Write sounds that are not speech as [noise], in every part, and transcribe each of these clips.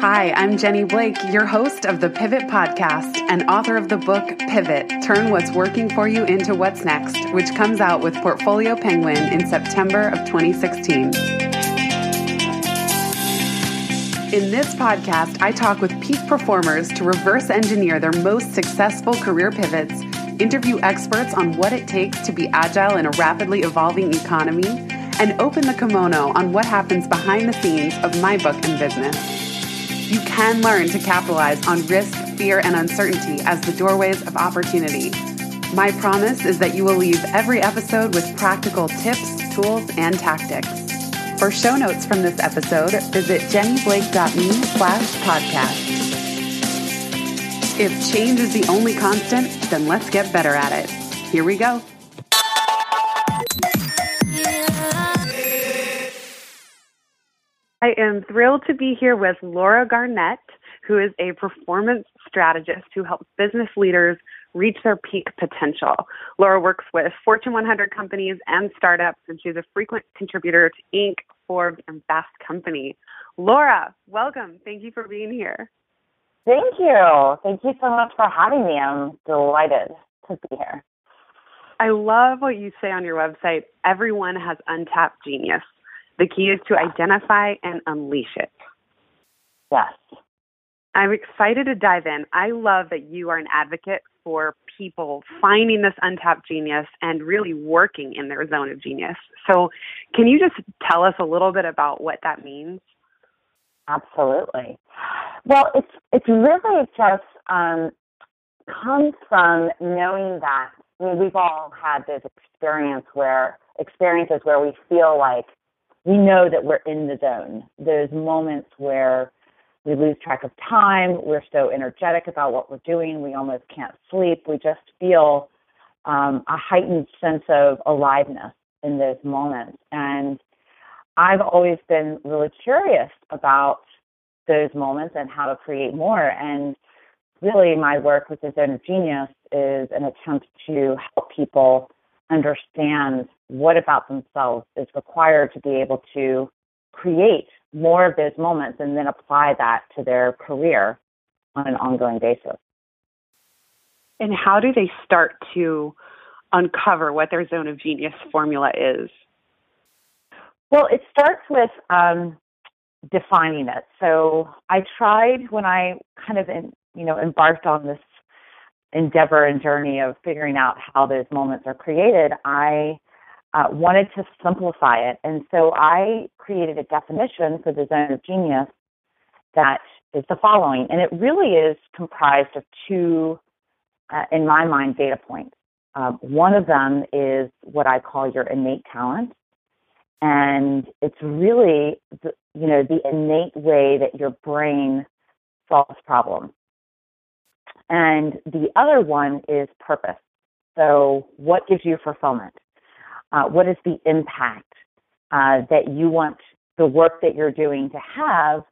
Hi, I'm Jenny Blake, your host of the Pivot Podcast and author of the book Pivot Turn What's Working for You into What's Next, which comes out with Portfolio Penguin in September of 2016. In this podcast, I talk with peak performers to reverse engineer their most successful career pivots, interview experts on what it takes to be agile in a rapidly evolving economy, and open the kimono on what happens behind the scenes of my book and business you can learn to capitalize on risk, fear, and uncertainty as the doorways of opportunity. My promise is that you will leave every episode with practical tips, tools, and tactics. For show notes from this episode, visit jennyblake.me slash podcast. If change is the only constant, then let's get better at it. Here we go. I am thrilled to be here with Laura Garnett, who is a performance strategist who helps business leaders reach their peak potential. Laura works with Fortune 100 companies and startups, and she's a frequent contributor to Inc., Forbes, and Fast Company. Laura, welcome. Thank you for being here. Thank you. Thank you so much for having me. I'm delighted to be here. I love what you say on your website. Everyone has untapped genius. The key is to identify and unleash it. Yes. I'm excited to dive in. I love that you are an advocate for people finding this untapped genius and really working in their zone of genius. So, can you just tell us a little bit about what that means? Absolutely. Well, it's it's really just um, comes from knowing that I mean, we've all had this experience where experiences where we feel like we know that we're in the zone. There's moments where we lose track of time. We're so energetic about what we're doing. We almost can't sleep. We just feel um, a heightened sense of aliveness in those moments. And I've always been really curious about those moments and how to create more. And really, my work with the Zone of Genius is an attempt to help people understand what about themselves is required to be able to create more of those moments and then apply that to their career on an ongoing basis. And how do they start to uncover what their zone of genius formula is? Well, it starts with um, defining it. So I tried when I kind of, in, you know, embarked on this endeavor and journey of figuring out how those moments are created, I uh, wanted to simplify it. And so I created a definition for the zone of genius that is the following. And it really is comprised of two, uh, in my mind, data points. Uh, one of them is what I call your innate talent. And it's really, the, you know, the innate way that your brain solves problems. And the other one is purpose. So, what gives you fulfillment? Uh, what is the impact uh, that you want the work that you're doing to have?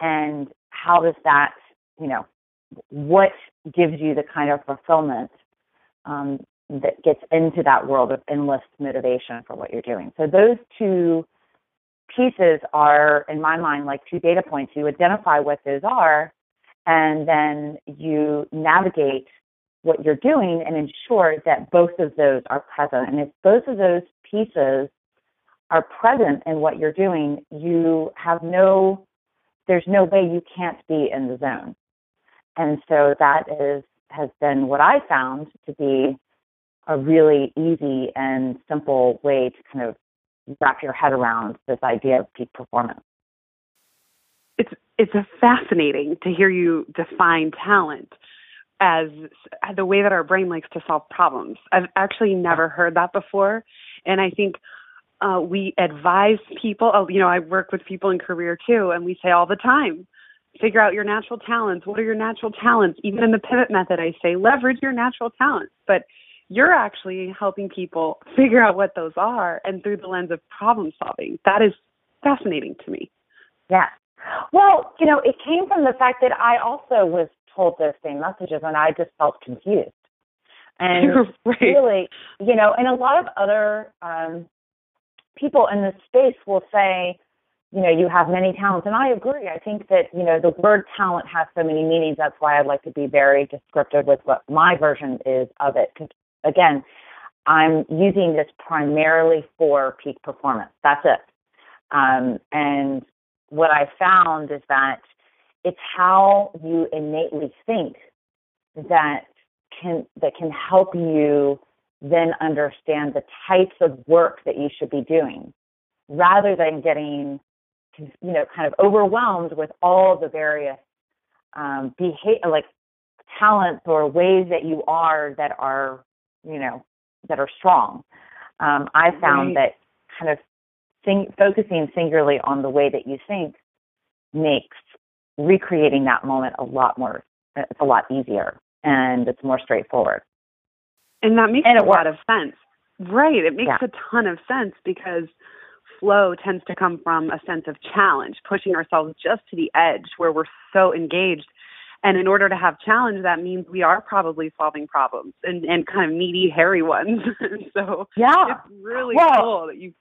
And how does that, you know, what gives you the kind of fulfillment um, that gets into that world of endless motivation for what you're doing? So, those two pieces are, in my mind, like two data points. You identify what those are, and then you navigate what you're doing and ensure that both of those are present. And if both of those pieces are present in what you're doing, you have no, there's no way you can't be in the zone. And so that is, has been what I found to be a really easy and simple way to kind of wrap your head around this idea of peak performance it's it's fascinating to hear you define talent as the way that our brain likes to solve problems. I've actually never heard that before, and I think uh, we advise people. Oh, you know, I work with people in career too, and we say all the time, figure out your natural talents. What are your natural talents? Even in the pivot method, I say leverage your natural talents, but you're actually helping people figure out what those are and through the lens of problem solving. That is fascinating to me. Yeah, well, you know, it came from the fact that I also was told those same messages and I just felt confused. And [laughs] right. really, you know, and a lot of other um, people in this space will say, you know, you have many talents. And I agree. I think that, you know, the word talent has so many meanings. That's why I'd like to be very descriptive with what my version is of it. Because, again, I'm using this primarily for peak performance. That's it. Um, and what I found is that it's how you innately think that can that can help you then understand the types of work that you should be doing rather than getting you know kind of overwhelmed with all the various um behavior like talents or ways that you are that are you know that are strong um i found right. that kind of sing, focusing singularly on the way that you think makes recreating that moment a lot more it's a lot easier and it's more straightforward and that makes and a lot of sense right it makes yeah. a ton of sense because flow tends to come from a sense of challenge, pushing ourselves just to the edge where we're so engaged. And in order to have challenge, that means we are probably solving problems and, and kind of meaty, hairy ones. [laughs] so yeah, it's really well, cool that you.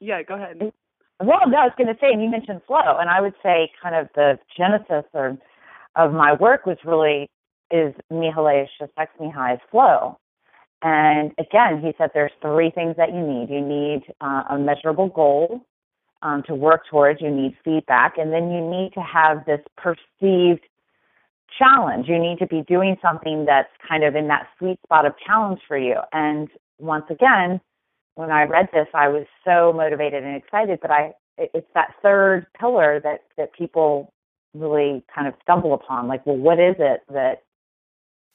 Yeah, go ahead. Well, no, I was going to say, and you mentioned flow, and I would say kind of the genesis or of my work was really is Mihaly Csikszentmihalyi's flow. And again, he said there's three things that you need. You need uh, a measurable goal um, to work towards. You need feedback, and then you need to have this perceived challenge. You need to be doing something that's kind of in that sweet spot of challenge for you. And once again, when I read this, I was so motivated and excited. But I, it's that third pillar that that people really kind of stumble upon. Like, well, what is it that?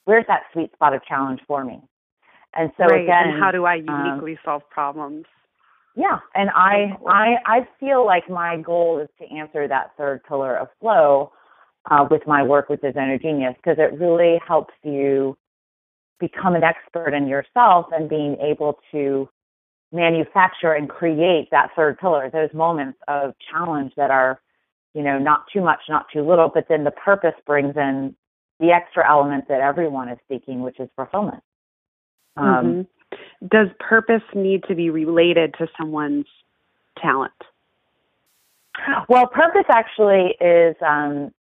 Where's that sweet spot of challenge for me? And so right. again, and how do I um, uniquely um, solve problems? Yeah, and I I I feel like my goal is to answer that third pillar of flow uh, with my work with Designer Genius because it really helps you become an expert in yourself and being able to manufacture and create that third pillar, those moments of challenge that are, you know, not too much, not too little, but then the purpose brings in the extra element that everyone is seeking, which is fulfillment. Um, mm-hmm. Does purpose need to be related to someone's talent? Well, purpose actually is, um,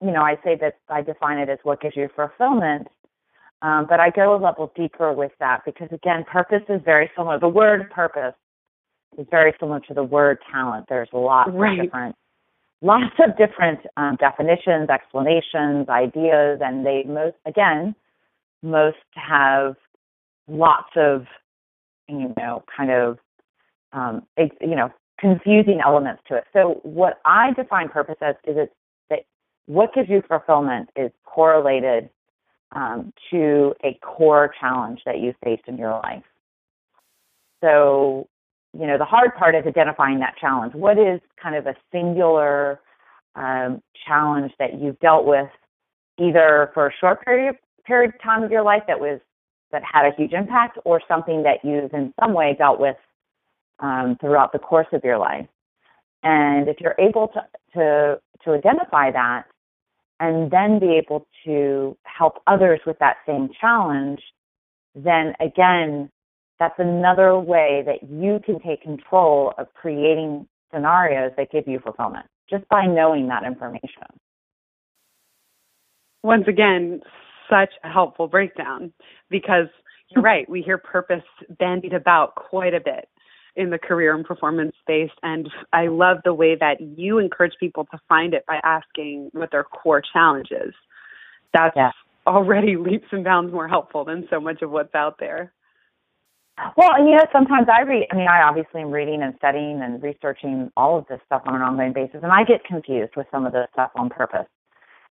you know, I say that I define it as what gives you fulfillment, um, but I go a level deeper with that because, again, purpose is very similar. The word purpose is very similar to the word talent. There's lots right. of different, lots of different um, definitions, explanations, ideas, and they most, again, most have lots of, you know, kind of, um, you know, confusing elements to it. So what I define purpose as is it's that what gives you fulfillment is correlated um, to a core challenge that you faced in your life. So, you know, the hard part is identifying that challenge. What is kind of a singular um, challenge that you've dealt with either for a short period period of time of your life that was that had a huge impact or something that you've in some way dealt with um, throughout the course of your life. And if you're able to, to, to identify that and then be able to help others with that same challenge, then again, that's another way that you can take control of creating scenarios that give you fulfillment just by knowing that information. Once again, such a helpful breakdown because you're [laughs] right. We hear purpose bandied about quite a bit in the career and performance space. And I love the way that you encourage people to find it by asking what their core challenge is. That's yeah. already [laughs] leaps and bounds more helpful than so much of what's out there. Well, and you know, sometimes I read, I mean, I obviously am reading and studying and researching all of this stuff on an ongoing basis, and I get confused with some of this stuff on purpose.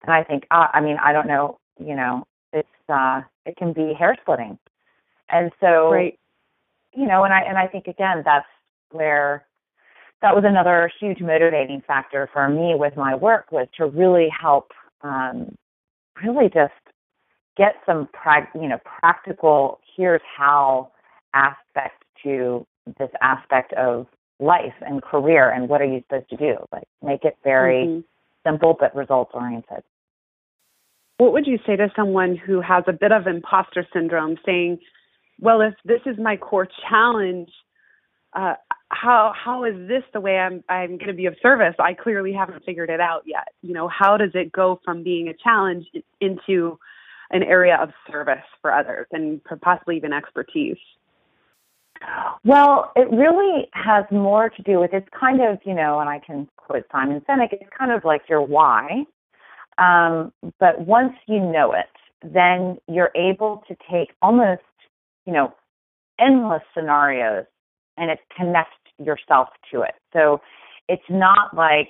And I think, uh, I mean, I don't know, you know, it's uh it can be hair splitting and so right. You know and i and i think again that's where that was another huge motivating factor for me with my work was to really help um really just get some pra- you know practical here's how aspect to this aspect of life and career and what are you supposed to do like make it very mm-hmm. simple but results oriented what would you say to someone who has a bit of imposter syndrome saying, well, if this is my core challenge, uh, how how is this the way I'm I'm going to be of service? I clearly haven't figured it out yet. You know, how does it go from being a challenge into an area of service for others and possibly even expertise? Well, it really has more to do with it's kind of, you know, and I can quote Simon Sinek, it's kind of like your why. Um, but once you know it, then you're able to take almost, you know, endless scenarios and it connects yourself to it. So it's not like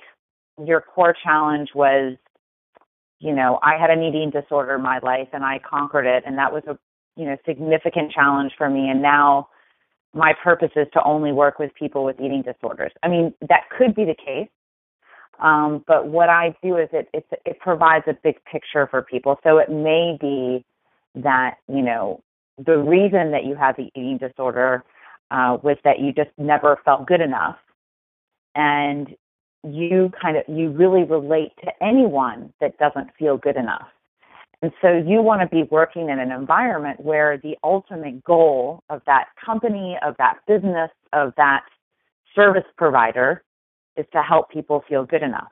your core challenge was, you know, I had an eating disorder in my life and I conquered it and that was a, you know, significant challenge for me and now my purpose is to only work with people with eating disorders. I mean, that could be the case. Um, but what I do is it, it it provides a big picture for people. So it may be that you know the reason that you have the eating disorder uh, was that you just never felt good enough, and you kind of you really relate to anyone that doesn't feel good enough. And so you want to be working in an environment where the ultimate goal of that company, of that business, of that service provider is to help people feel good enough.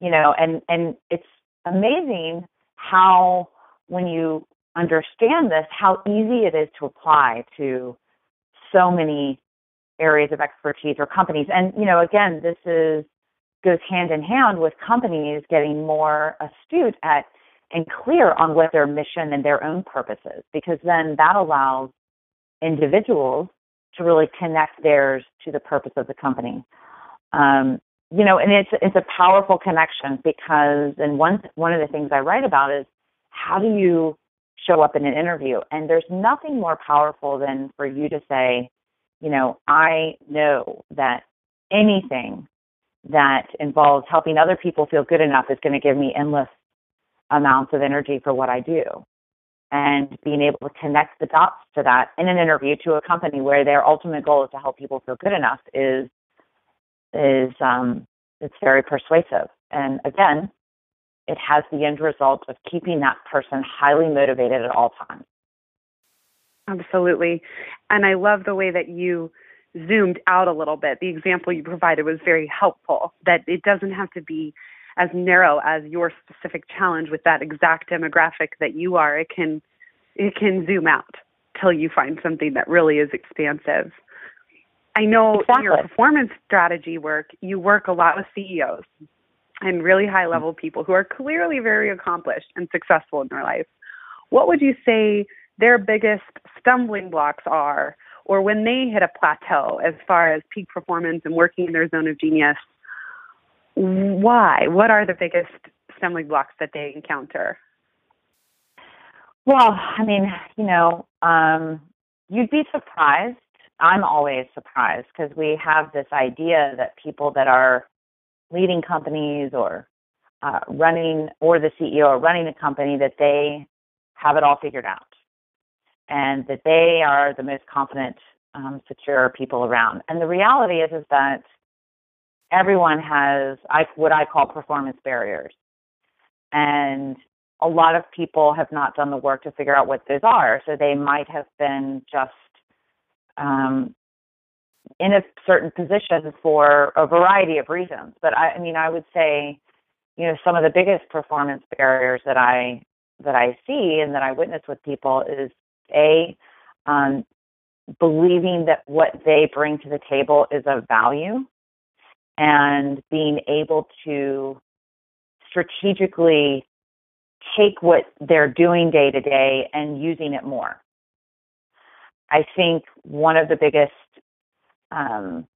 You know, and and it's amazing how when you understand this, how easy it is to apply to so many areas of expertise or companies. And you know, again, this is goes hand in hand with companies getting more astute at and clear on what their mission and their own purpose is, because then that allows individuals to really connect theirs to the purpose of the company. Um, you know, and it's it's a powerful connection because and one one of the things I write about is how do you show up in an interview? And there's nothing more powerful than for you to say, you know, I know that anything that involves helping other people feel good enough is going to give me endless amounts of energy for what I do. And being able to connect the dots to that in an interview to a company where their ultimate goal is to help people feel good enough is is um, it's very persuasive. And again, it has the end result of keeping that person highly motivated at all times. Absolutely. And I love the way that you zoomed out a little bit. The example you provided was very helpful, that it doesn't have to be as narrow as your specific challenge with that exact demographic that you are. It can it can zoom out till you find something that really is expansive. I know exactly. your performance strategy work, you work a lot with CEOs and really high level people who are clearly very accomplished and successful in their life. What would you say their biggest stumbling blocks are, or when they hit a plateau as far as peak performance and working in their zone of genius? Why? What are the biggest stumbling blocks that they encounter? Well, I mean, you know, um, you'd be surprised I'm always surprised because we have this idea that people that are leading companies or uh, running, or the CEO or running a company, that they have it all figured out and that they are the most confident, um, secure people around. And the reality is, is that everyone has I, what I call performance barriers. And a lot of people have not done the work to figure out what those are. So they might have been just um, in a certain position for a variety of reasons. But I, I mean, I would say, you know, some of the biggest performance barriers that I that I see and that I witness with people is a um, believing that what they bring to the table is of value, and being able to strategically take what they're doing day to day and using it more. I think one of the biggest um,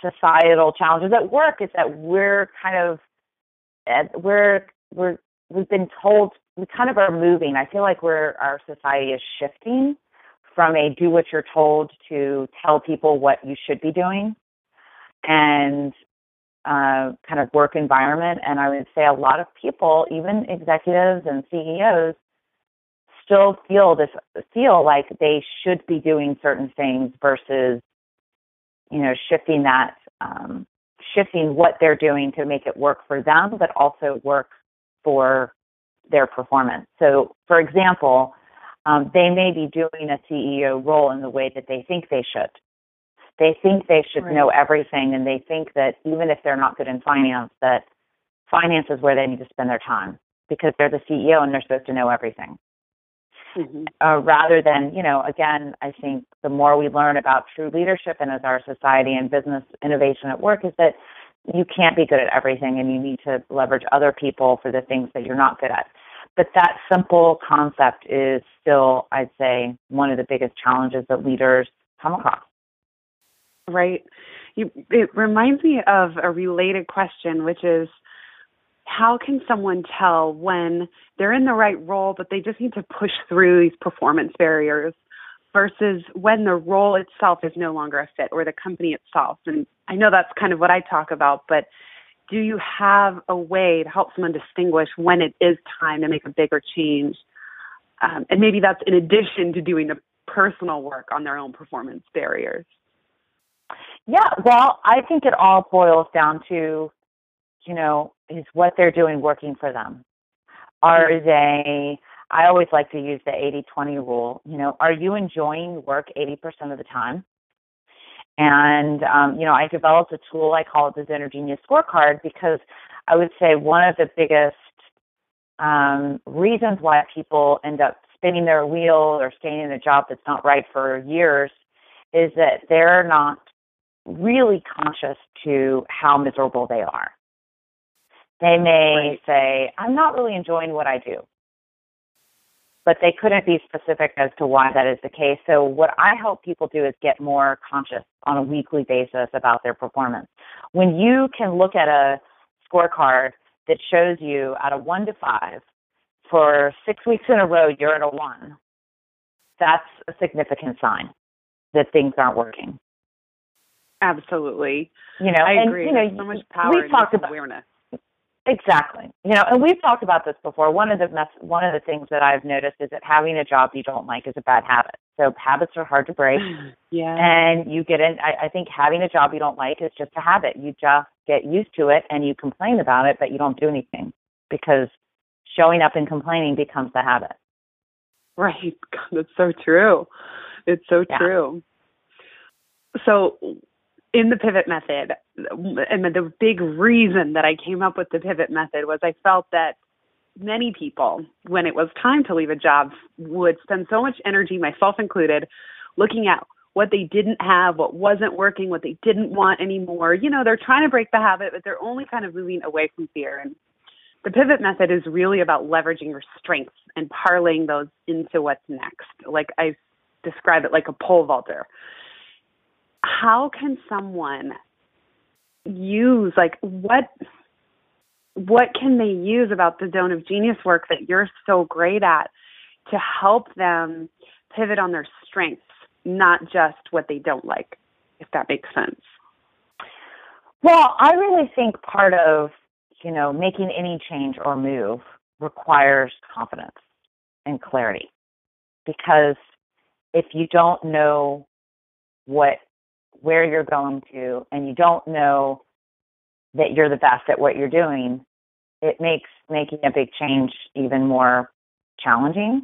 societal challenges at work is that we're kind of we're we're we've been told we kind of are moving. I feel like we're our society is shifting from a do what you're told to tell people what you should be doing, and uh, kind of work environment. And I would say a lot of people, even executives and CEOs, still feel this feel like they should be doing certain things versus you know shifting that um, shifting what they're doing to make it work for them but also work for their performance so for example um, they may be doing a ceo role in the way that they think they should They think they should right. know everything, and they think that even if they're not good in finance, that finance is where they need to spend their time because they're the CEO and they're supposed to know everything. Mm-hmm. Uh, rather than, you know, again, I think the more we learn about true leadership and as our society and business innovation at work is that you can't be good at everything and you need to leverage other people for the things that you're not good at. But that simple concept is still, I'd say, one of the biggest challenges that leaders come across. Right. You, it reminds me of a related question, which is how can someone tell when they're in the right role, but they just need to push through these performance barriers versus when the role itself is no longer a fit or the company itself? And I know that's kind of what I talk about, but do you have a way to help someone distinguish when it is time to make a bigger change? Um, and maybe that's in addition to doing the personal work on their own performance barriers. Yeah, well, I think it all boils down to, you know, is what they're doing working for them? Are they, I always like to use the 80 20 rule. You know, are you enjoying work 80% of the time? And, um, you know, I developed a tool, I call it the Zone of Genius scorecard, because I would say one of the biggest um, reasons why people end up spinning their wheel or staying in a job that's not right for years is that they're not really conscious to how miserable they are. They oh, may right. say, I'm not really enjoying what I do. But they couldn't be specific as to why that is the case. So, what I help people do is get more conscious on a weekly basis about their performance. When you can look at a scorecard that shows you out of one to five, for six weeks in a row, you're at a one, that's a significant sign that things aren't working. Absolutely. You know, I and, agree. You know, so much power we've talked about, awareness. Exactly. You know, and we've talked about this before. One of the mess, one of the things that I've noticed is that having a job you don't like is a bad habit. So habits are hard to break. [sighs] Yeah. And you get in. I, I think having a job you don't like is just a habit. You just get used to it and you complain about it, but you don't do anything because showing up and complaining becomes the habit. Right. [laughs] God, that's so true. It's so yeah. true. So in the pivot method, and the big reason that I came up with the pivot method was I felt that many people, when it was time to leave a job, would spend so much energy, myself included, looking at what they didn't have, what wasn't working, what they didn't want anymore. You know, they're trying to break the habit, but they're only kind of moving away from fear. And the pivot method is really about leveraging your strengths and parlaying those into what's next. Like I describe it like a pole vaulter how can someone use like what what can they use about the zone of genius work that you're so great at to help them pivot on their strengths not just what they don't like if that makes sense? Well i really think part of you know making any change or move requires confidence and clarity. Because if you don't know what where you're going to and you don't know that you're the best at what you're doing, it makes making a big change even more challenging.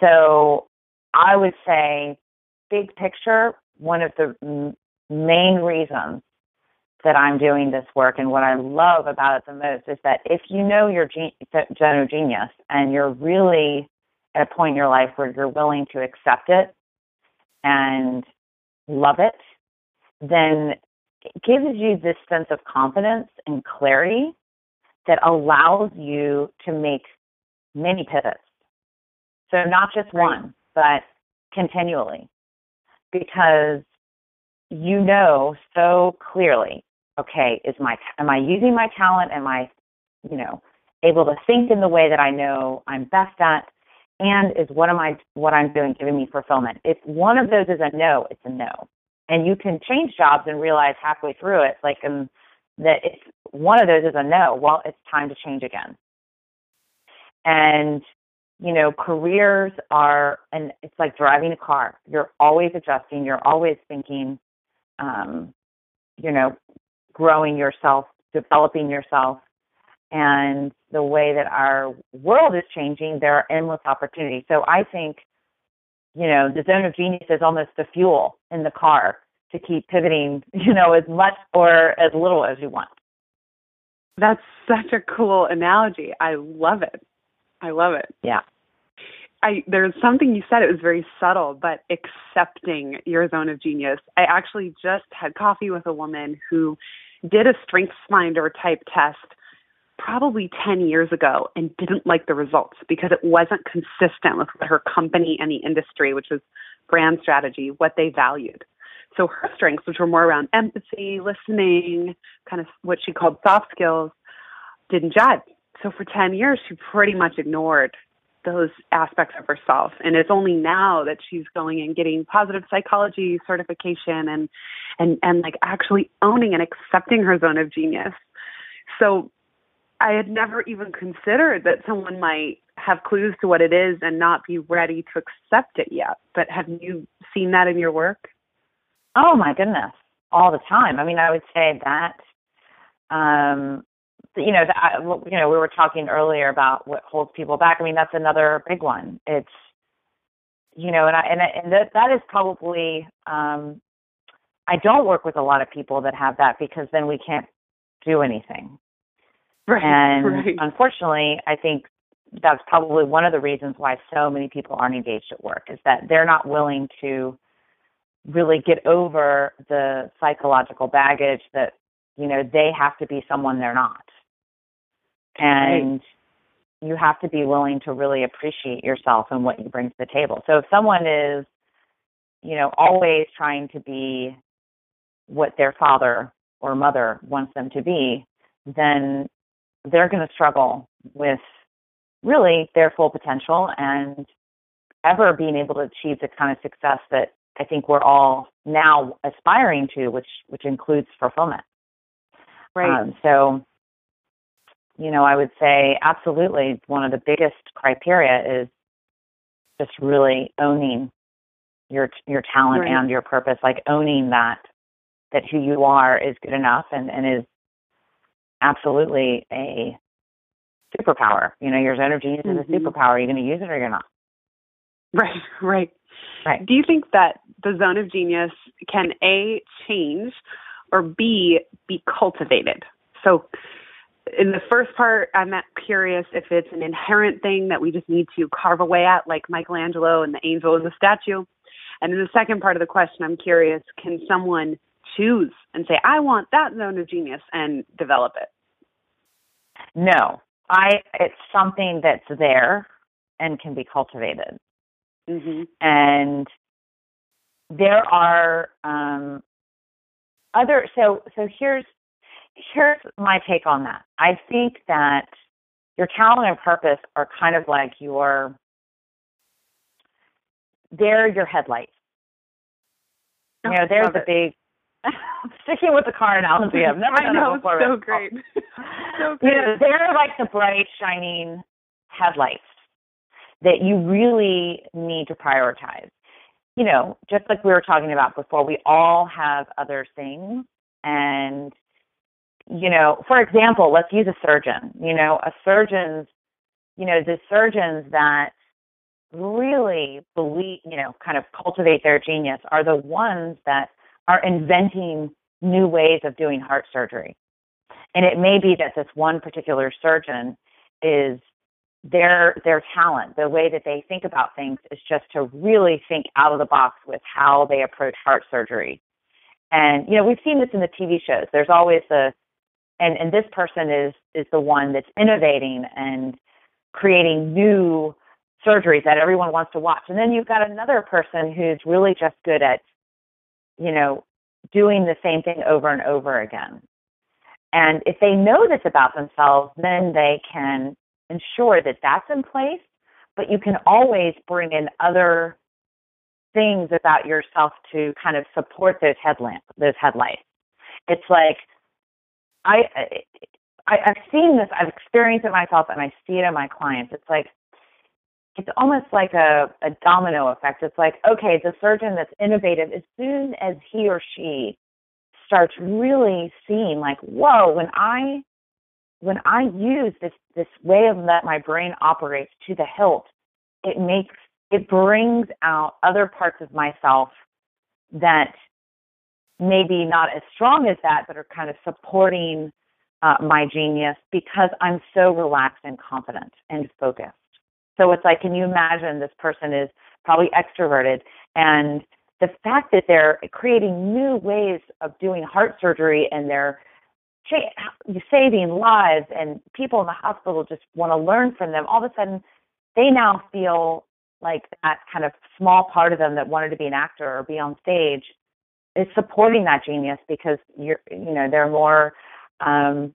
So I would say, big picture, one of the main reasons that I'm doing this work and what I love about it the most is that if you know your gen- zone genius and you're really at a point in your life where you're willing to accept it and love it, then it gives you this sense of confidence and clarity that allows you to make many pivots. So not just one, but continually. Because you know so clearly, okay, is my am I using my talent? Am I, you know, able to think in the way that I know I'm best at? And is what am I what I'm doing giving me fulfillment? If one of those is a no, it's a no. And you can change jobs and realize halfway through it, like um, that if one of those is a no, well, it's time to change again. And you know, careers are, and it's like driving a car. You're always adjusting. You're always thinking, um, you know, growing yourself, developing yourself, and the way that our world is changing, there are endless opportunities. So I think, you know, the zone of genius is almost the fuel in the car to keep pivoting, [laughs] you know, as much or as little as you want. That's such a cool analogy. I love it. I love it. Yeah. I there's something you said it was very subtle, but accepting your zone of genius. I actually just had coffee with a woman who did a StrengthsFinder type test probably 10 years ago and didn't like the results because it wasn't consistent with her company and the industry, which was brand strategy, what they valued. So her strengths, which were more around empathy, listening, kind of what she called soft skills, didn't jive. So for 10 years, she pretty much ignored those aspects of herself. And it's only now that she's going and getting positive psychology certification and, and, and like actually owning and accepting her zone of genius. So I had never even considered that someone might have clues to what it is and not be ready to accept it yet. But have you seen that in your work? Oh my goodness, all the time. I mean, I would say that, um, you know, that, you know, we were talking earlier about what holds people back. I mean, that's another big one. It's, you know, and I and and that that is probably. Um, I don't work with a lot of people that have that because then we can't do anything. [laughs] Right, and right. unfortunately, I think that's probably one of the reasons why so many people aren't engaged at work is that they're not willing to really get over the psychological baggage that you know they have to be someone they're not and right. you have to be willing to really appreciate yourself and what you bring to the table so if someone is you know always trying to be what their father or mother wants them to be then they're going to struggle with really their full potential and ever being able to achieve the kind of success that I think we're all now aspiring to, which which includes fulfillment. Right. Um, so, you know, I would say absolutely one of the biggest criteria is just really owning your your talent right. and your purpose, like owning that that who you are is good enough and, and is absolutely a superpower. You know, your energy is mm-hmm. a superpower. Are you going to use it or you're not? Right, [laughs] right. Right. Do you think that the zone of genius can A, change, or B, be cultivated? So, in the first part, I'm curious if it's an inherent thing that we just need to carve away at, like Michelangelo and the angel and the statue. And in the second part of the question, I'm curious can someone choose and say, I want that zone of genius and develop it? No. I it's something that's there and can be cultivated. Mm-hmm. And there are um, other. So so here's here's my take on that. I think that your talent and purpose are kind of like your they're your headlights. You know, there's a big [laughs] sticking with the car analogy. I've never [laughs] done I know, it before. So great. [laughs] so great. You know, they're like the bright, shining headlights that you really need to prioritize. You know, just like we were talking about before, we all have other things. And, you know, for example, let's use a surgeon. You know, a surgeon's, you know, the surgeons that really believe, you know, kind of cultivate their genius are the ones that are inventing new ways of doing heart surgery. And it may be that this one particular surgeon is their their talent, the way that they think about things is just to really think out of the box with how they approach heart surgery. And you know, we've seen this in the TV shows. There's always a and and this person is is the one that's innovating and creating new surgeries that everyone wants to watch. And then you've got another person who's really just good at you know, doing the same thing over and over again. And if they know this about themselves, then they can ensure that that's in place, but you can always bring in other things about yourself to kind of support those headlamps, those headlights. It's like I, I I've seen this, I've experienced it myself, and I see it in my clients. It's like it's almost like a, a domino effect. It's like, okay, the surgeon that's innovative, as soon as he or she starts really seeing like, whoa, when I when I use this this way of that my brain operates to the hilt, it makes it brings out other parts of myself that maybe not as strong as that, but are kind of supporting uh, my genius because I'm so relaxed and confident and focused. So it's like, can you imagine this person is probably extroverted? And the fact that they're creating new ways of doing heart surgery and they're saving lives and people in the hospital just want to learn from them, all of a sudden they now feel like that kind of small part of them that wanted to be an actor or be on stage is supporting that genius because you're you know they're more um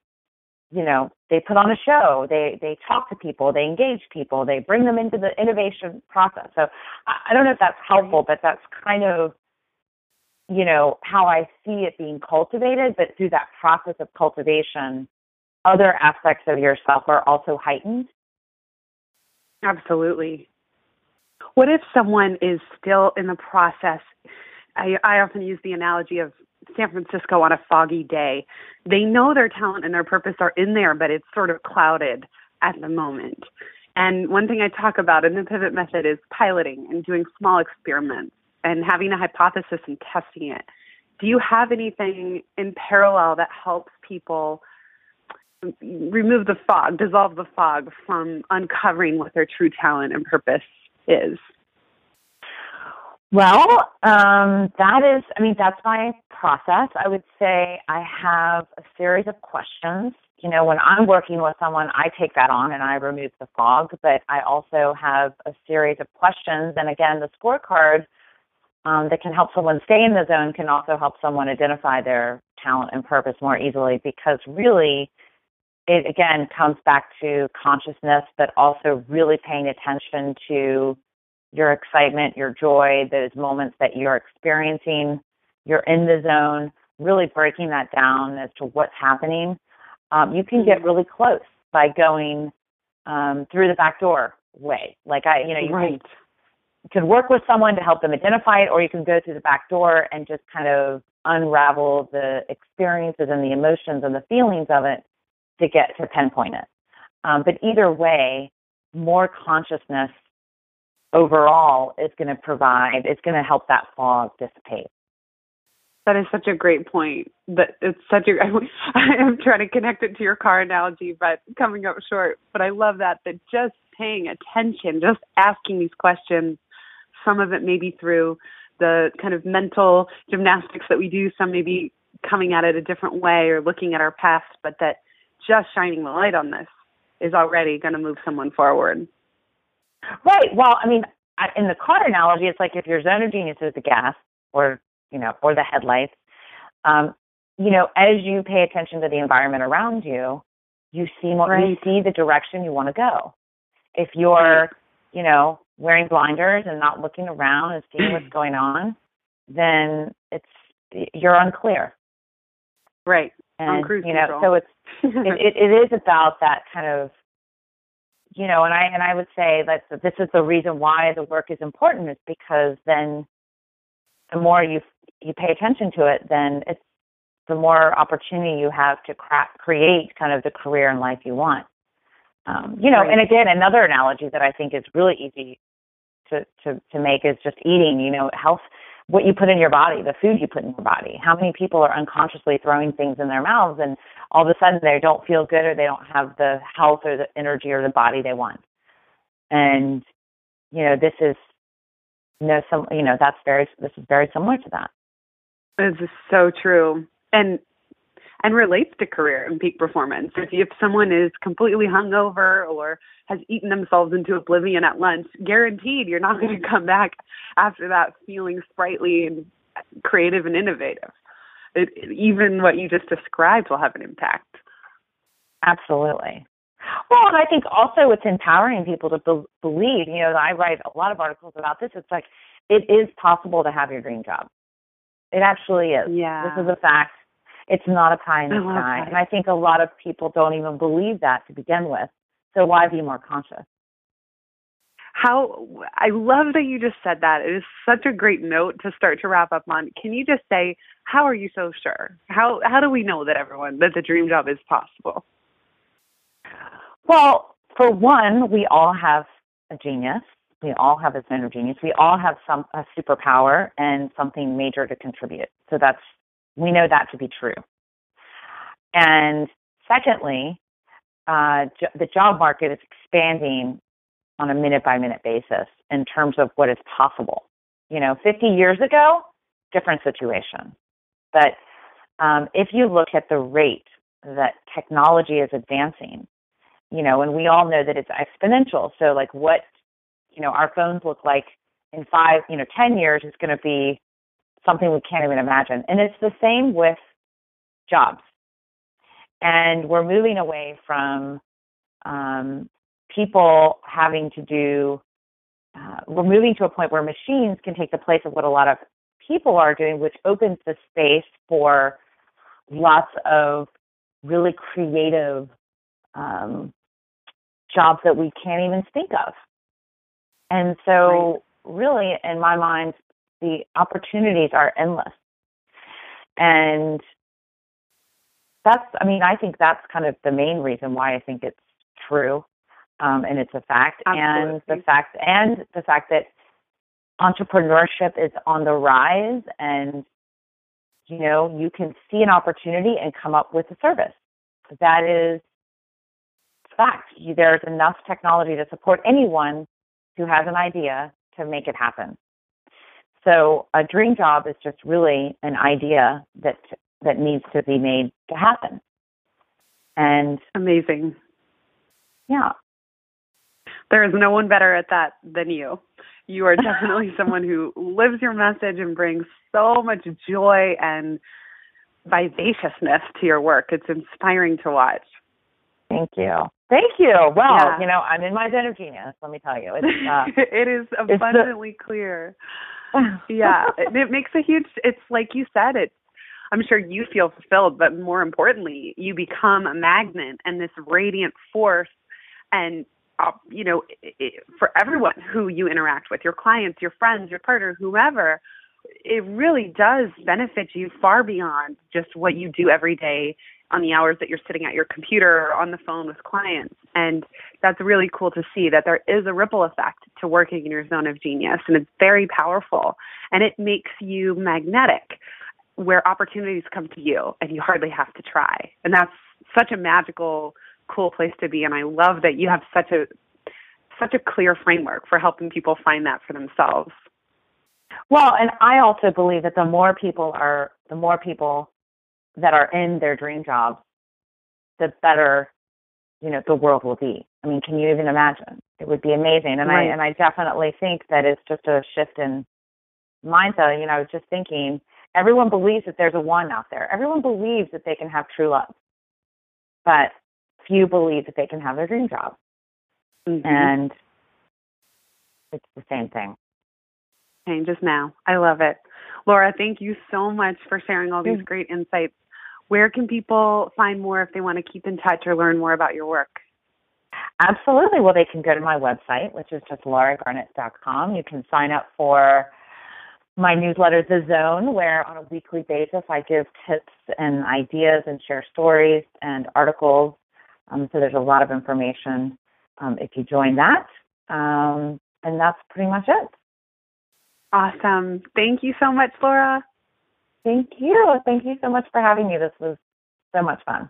you know they put on a show they they talk to people they engage people they bring them into the innovation process. So i, I don't know if that's helpful but that's kind of you know how i see it being cultivated but through that process of cultivation other aspects of yourself are also heightened. Absolutely. What if someone is still in the process? I, I often use the analogy of San Francisco on a foggy day. They know their talent and their purpose are in there, but it's sort of clouded at the moment. And one thing I talk about in the pivot method is piloting and doing small experiments and having a hypothesis and testing it. Do you have anything in parallel that helps people remove the fog, dissolve the fog from uncovering what their true talent and purpose is? Well, um, that is, I mean, that's my process. I would say I have a series of questions. You know, when I'm working with someone, I take that on and I remove the fog, but I also have a series of questions. And again, the scorecard um, that can help someone stay in the zone can also help someone identify their talent and purpose more easily because really, it again comes back to consciousness, but also really paying attention to your excitement, your joy, those moments that you're experiencing, you're in the zone, really breaking that down as to what's happening. Um, you can get mm-hmm. really close by going um, through the back door way. Like I, you know, you right. can, can work with someone to help them identify it, or you can go through the back door and just kind of unravel the experiences and the emotions and the feelings of it to get to pinpoint it. Um, but either way, more consciousness overall is going to provide, it's going to help that fog dissipate. That is such a great point. That it's such a. [laughs] I am trying to connect it to your car analogy, but coming up short. But I love that. That just paying attention, just asking these questions. Some of it maybe through the kind of mental gymnastics that we do. Some maybe coming at it a different way or looking at our past. But that just shining the light on this is already going to move someone forward. Right. Well, I mean, in the car analogy, it's like if your zone of genius is the gas or, you know, or the headlights, um, you know, as you pay attention to the environment around you, you see more, right. you see the direction you want to go. If you're, you know, wearing blinders and not looking around and seeing what's [clears throat] going on, then it's you're unclear. Right. And you know, control. so it's it, it, it is about that kind of you know, and I and I would say that this is the reason why the work is important is because then the more you you pay attention to it, then it's the more opportunity you have to cra- create kind of the career and life you want. Um, you know, right. and again, another analogy that I think is really easy to, to, to make is just eating, you know, health what you put in your body, the food you put in your body. How many people are unconsciously throwing things in their mouths and all of a sudden they don't feel good or they don't have the health or the energy or the body they want. And you know, this is you know some you know that's very this is very similar to that. This is so true. And and relates to career and peak performance. If if someone is completely hungover or has eaten themselves into oblivion at lunch, guaranteed you're not going to come back after that feeling sprightly and creative and innovative. It, even what you just described will have an impact. Absolutely. Well, and I think also it's empowering people to be- believe. You know, I write a lot of articles about this. It's like it is possible to have your dream job. It actually is. Yeah. This is a fact. It's not a pie in the sky. And I think a lot of people don't even believe that to begin with. So why be more conscious? How I love that you just said that. It is such a great note to start to wrap up on. Can you just say how are you so sure? How how do we know that everyone that the dream job is possible? Well, for one, we all have a genius. We all have a of genius. We all have some a superpower and something major to contribute. So that's We know that to be true. And secondly, uh, jo- the job market is expanding on a minute by minute basis in terms of what is possible. You know, 50 years ago, different situation. But um, if you look at the rate that technology is advancing, you know, and we all know that it's exponential. So, like, what, you know, our phones look like in five, you know, 10 years is going to be something we can't even imagine. And it's the same with jobs. And we're moving away from um, people having to do, uh, we're moving to a point where machines can take the place of what a lot of people are doing, which opens the space for lots of really creative um, jobs that we can't even think of. And so, right. really, in my mind, the opportunities are endless. And that's, I mean, I think that's kind of the main reason why I think it's true um, and it's a fact. Absolutely. And the fact, and the fact that entrepreneurship is on the rise and you know you can see an opportunity and come up with a service that is fact there's enough technology to support anyone who has an idea to make it happen so a dream job is just really an idea that that needs to be made to happen and amazing yeah there is no one better at that than you you are definitely [laughs] someone who lives your message and brings so much joy and vivaciousness to your work. It's inspiring to watch. Thank you. Thank you. Well, yeah. you know, I'm in my zone of genius. Let me tell you, it's, uh, [laughs] it is abundantly the... clear. [laughs] yeah, it, it makes a huge. It's like you said. It's. I'm sure you feel fulfilled, but more importantly, you become a magnet and this radiant force, and uh, you know, for everyone who you interact with, your clients, your friends, your partner, whoever, it really does benefit you far beyond just what you do every day on the hours that you're sitting at your computer or on the phone with clients. And that's really cool to see that there is a ripple effect to working in your zone of genius, and it's very powerful. And it makes you magnetic where opportunities come to you and you hardly have to try. And that's such a magical cool place to be and I love that you have such a such a clear framework for helping people find that for themselves. Well, and I also believe that the more people are the more people that are in their dream jobs, the better, you know, the world will be. I mean, can you even imagine? It would be amazing. And right. I and I definitely think that it's just a shift in mindset. You know, I was just thinking everyone believes that there's a one out there. Everyone believes that they can have true love. But few believe that they can have their dream job. Mm-hmm. And it's the same thing. Changes now. I love it. Laura, thank you so much for sharing all these mm-hmm. great insights. Where can people find more if they want to keep in touch or learn more about your work? Absolutely. Well, they can go to my website, which is just lauragarnett.com. You can sign up for my newsletter, The Zone, where on a weekly basis I give tips and ideas and share stories and articles um, so there's a lot of information um, if you join that. Um, and that's pretty much it. Awesome. Thank you so much, Laura. Thank you. Thank you so much for having me. This was so much fun.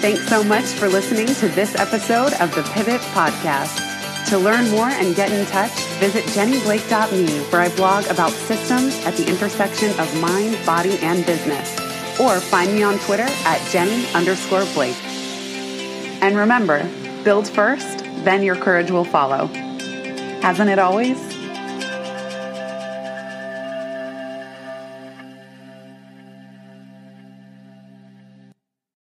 Thanks so much for listening to this episode of the Pivot Podcast. To learn more and get in touch, visit jennyblake.me where I blog about systems at the intersection of mind, body, and business. Or find me on Twitter at jenny underscore blake. And remember, build first, then your courage will follow. Hasn't it always?